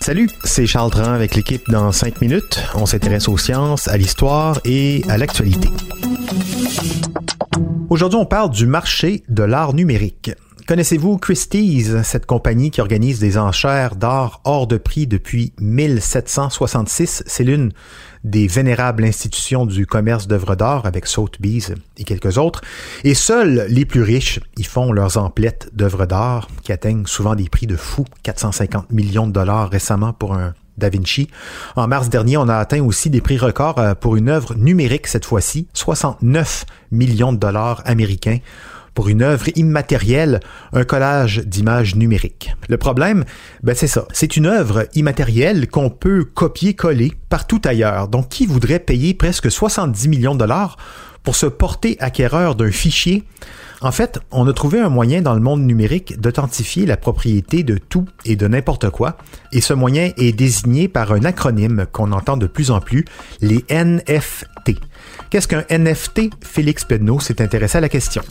Salut, c'est Charles Dran avec l'équipe dans 5 minutes. On s'intéresse aux sciences, à l'histoire et à l'actualité. Aujourd'hui, on parle du marché de l'art numérique. Connaissez-vous Christie's, cette compagnie qui organise des enchères d'art hors de prix depuis 1766? C'est l'une des vénérables institutions du commerce d'œuvres d'art avec Sotheby's et quelques autres. Et seuls les plus riches y font leurs emplettes d'œuvres d'art qui atteignent souvent des prix de fou, 450 millions de dollars récemment pour un Da Vinci. En mars dernier, on a atteint aussi des prix records euh, pour une œuvre numérique cette fois-ci, 69 millions de dollars américains pour une œuvre immatérielle, un collage d'images numériques. Le problème, ben c'est ça. C'est une œuvre immatérielle qu'on peut copier-coller partout ailleurs. Donc, qui voudrait payer presque 70 millions de dollars pour se porter acquéreur d'un fichier? En fait, on a trouvé un moyen dans le monde numérique d'authentifier la propriété de tout et de n'importe quoi, et ce moyen est désigné par un acronyme qu'on entend de plus en plus, les NFT. Qu'est-ce qu'un NFT? Félix Pedneau? S'est intéressé à la question.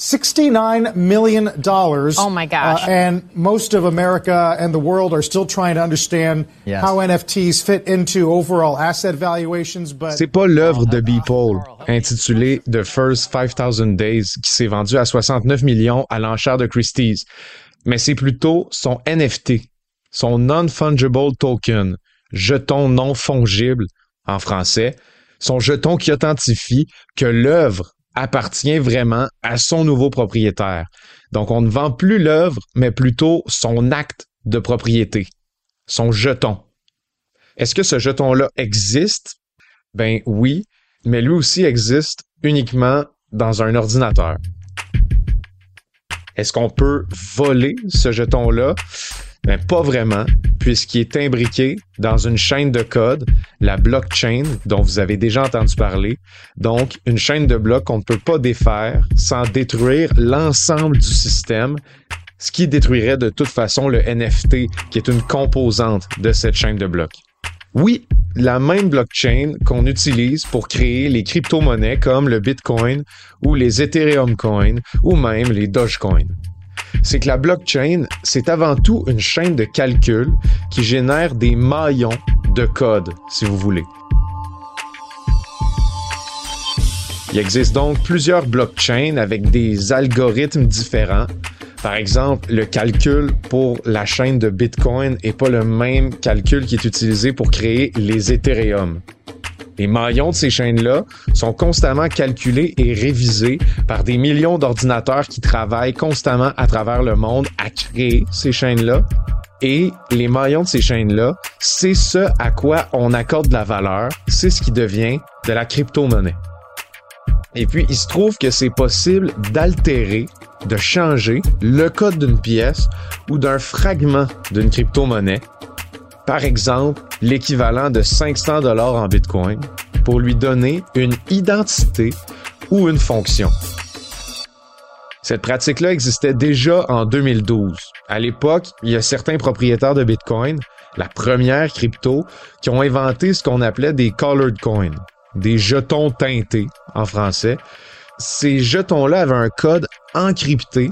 69 million dollars. Oh my gosh. Uh, and most of America and the world are still trying to understand Yes. how NFTs fit into overall asset valuations, but C'est pas l'œuvre de Beeple, intitulée The First 5000 Days, qui s'est vendue à 69 millions à l'enchère de Christie's, mais c'est plutôt son NFT, son Non-Fungible Token, jeton non fongible en français, son jeton qui authentifie que l'œuvre appartient vraiment à son nouveau propriétaire. Donc on ne vend plus l'œuvre, mais plutôt son acte de propriété, son jeton. Est-ce que ce jeton-là existe? Ben oui, mais lui aussi existe uniquement dans un ordinateur. Est-ce qu'on peut voler ce jeton-là? Ben, pas vraiment, puisqu'il est imbriqué dans une chaîne de code, la blockchain, dont vous avez déjà entendu parler. Donc, une chaîne de blocs qu'on ne peut pas défaire sans détruire l'ensemble du système, ce qui détruirait de toute façon le NFT, qui est une composante de cette chaîne de blocs. Oui, la même blockchain qu'on utilise pour créer les crypto-monnaies comme le Bitcoin ou les Ethereum Coin ou même les Dogecoin. C'est que la blockchain, c'est avant tout une chaîne de calcul qui génère des maillons de code, si vous voulez. Il existe donc plusieurs blockchains avec des algorithmes différents. Par exemple, le calcul pour la chaîne de Bitcoin n'est pas le même calcul qui est utilisé pour créer les Ethereum. Les maillons de ces chaînes-là sont constamment calculés et révisés par des millions d'ordinateurs qui travaillent constamment à travers le monde à créer ces chaînes-là. Et les maillons de ces chaînes-là, c'est ce à quoi on accorde de la valeur, c'est ce qui devient de la crypto-monnaie. Et puis, il se trouve que c'est possible d'altérer, de changer le code d'une pièce ou d'un fragment d'une crypto-monnaie. Par exemple, l'équivalent de 500 dollars en Bitcoin pour lui donner une identité ou une fonction. Cette pratique-là existait déjà en 2012. À l'époque, il y a certains propriétaires de Bitcoin, la première crypto, qui ont inventé ce qu'on appelait des colored coins, des jetons teintés en français. Ces jetons-là avaient un code encrypté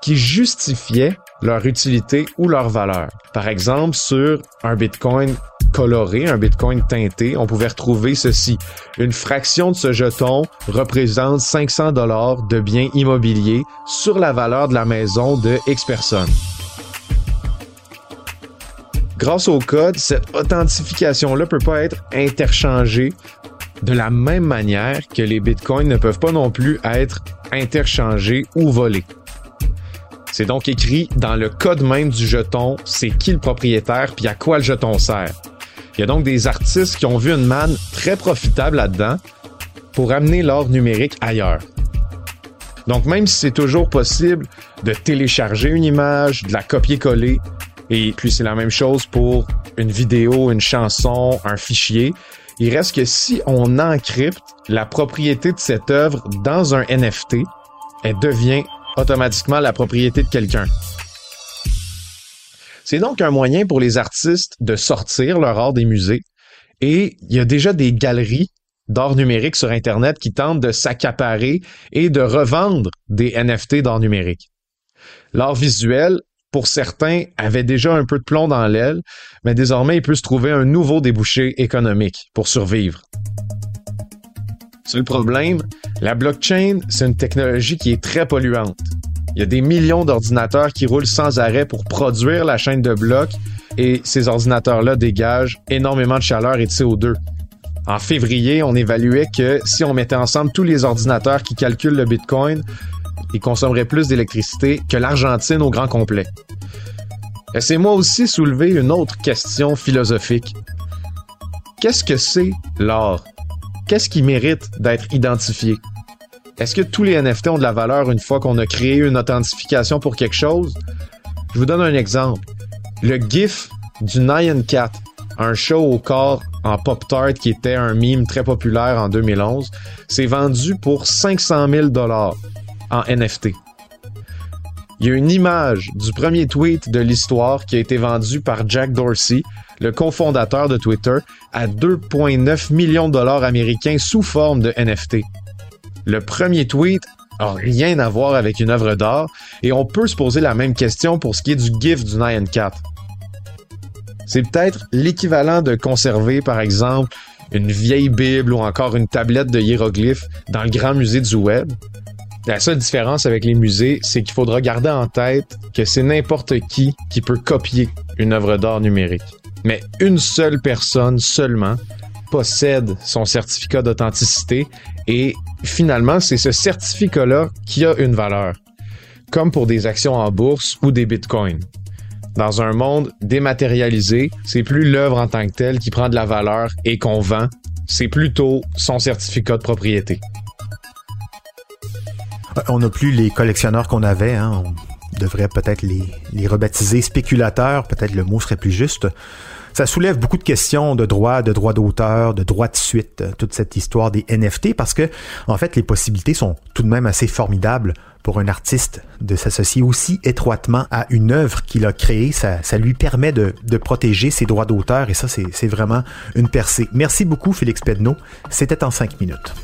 qui justifiait leur utilité ou leur valeur. Par exemple, sur un Bitcoin coloré, un Bitcoin teinté, on pouvait retrouver ceci. Une fraction de ce jeton représente 500 dollars de biens immobiliers sur la valeur de la maison de X personnes. Grâce au code, cette authentification-là peut pas être interchangée de la même manière que les bitcoins ne peuvent pas non plus être interchangés ou volés. C'est donc écrit dans le code même du jeton, c'est qui le propriétaire puis à quoi le jeton sert. Il y a donc des artistes qui ont vu une manne très profitable là-dedans pour amener l'or numérique ailleurs. Donc même si c'est toujours possible de télécharger une image, de la copier-coller, et puis c'est la même chose pour une vidéo, une chanson, un fichier, il reste que si on encrypte la propriété de cette œuvre dans un NFT, elle devient automatiquement la propriété de quelqu'un. C'est donc un moyen pour les artistes de sortir leur art des musées et il y a déjà des galeries d'art numérique sur Internet qui tentent de s'accaparer et de revendre des NFT d'art numérique. L'art visuel, pour certains, avait déjà un peu de plomb dans l'aile, mais désormais il peut se trouver un nouveau débouché économique pour survivre. Le problème, la blockchain, c'est une technologie qui est très polluante. Il y a des millions d'ordinateurs qui roulent sans arrêt pour produire la chaîne de blocs et ces ordinateurs-là dégagent énormément de chaleur et de CO2. En février, on évaluait que si on mettait ensemble tous les ordinateurs qui calculent le Bitcoin, ils consommeraient plus d'électricité que l'Argentine au grand complet. C'est moi aussi soulever une autre question philosophique. Qu'est-ce que c'est l'art? Qu'est-ce qui mérite d'être identifié? Est-ce que tous les NFT ont de la valeur une fois qu'on a créé une authentification pour quelque chose? Je vous donne un exemple. Le GIF du Nyan Cat, un show au corps en Pop-Tart qui était un mime très populaire en 2011, s'est vendu pour 500 000 dollars en NFT. Il y a une image du premier tweet de l'histoire qui a été vendu par Jack Dorsey, le cofondateur de Twitter, à 2,9 millions de dollars américains sous forme de NFT. Le premier tweet a rien à voir avec une œuvre d'art et on peut se poser la même question pour ce qui est du GIF du Nyan Cat. C'est peut-être l'équivalent de conserver, par exemple, une vieille Bible ou encore une tablette de hiéroglyphes dans le grand musée du web. La seule différence avec les musées, c'est qu'il faudra garder en tête que c'est n'importe qui qui peut copier une œuvre d'art numérique. Mais une seule personne seulement possède son certificat d'authenticité et finalement, c'est ce certificat-là qui a une valeur, comme pour des actions en bourse ou des bitcoins. Dans un monde dématérialisé, c'est plus l'œuvre en tant que telle qui prend de la valeur et qu'on vend, c'est plutôt son certificat de propriété. On n'a plus les collectionneurs qu'on avait. Hein. Devrait peut-être les, les rebaptiser spéculateurs. Peut-être le mot serait plus juste. Ça soulève beaucoup de questions de droit, de droit d'auteur, de droit de suite, toute cette histoire des NFT, parce que, en fait, les possibilités sont tout de même assez formidables pour un artiste de s'associer aussi étroitement à une œuvre qu'il a créée. Ça, ça lui permet de, de, protéger ses droits d'auteur et ça, c'est vraiment une percée. Merci beaucoup, Félix Pedneau. C'était en cinq minutes.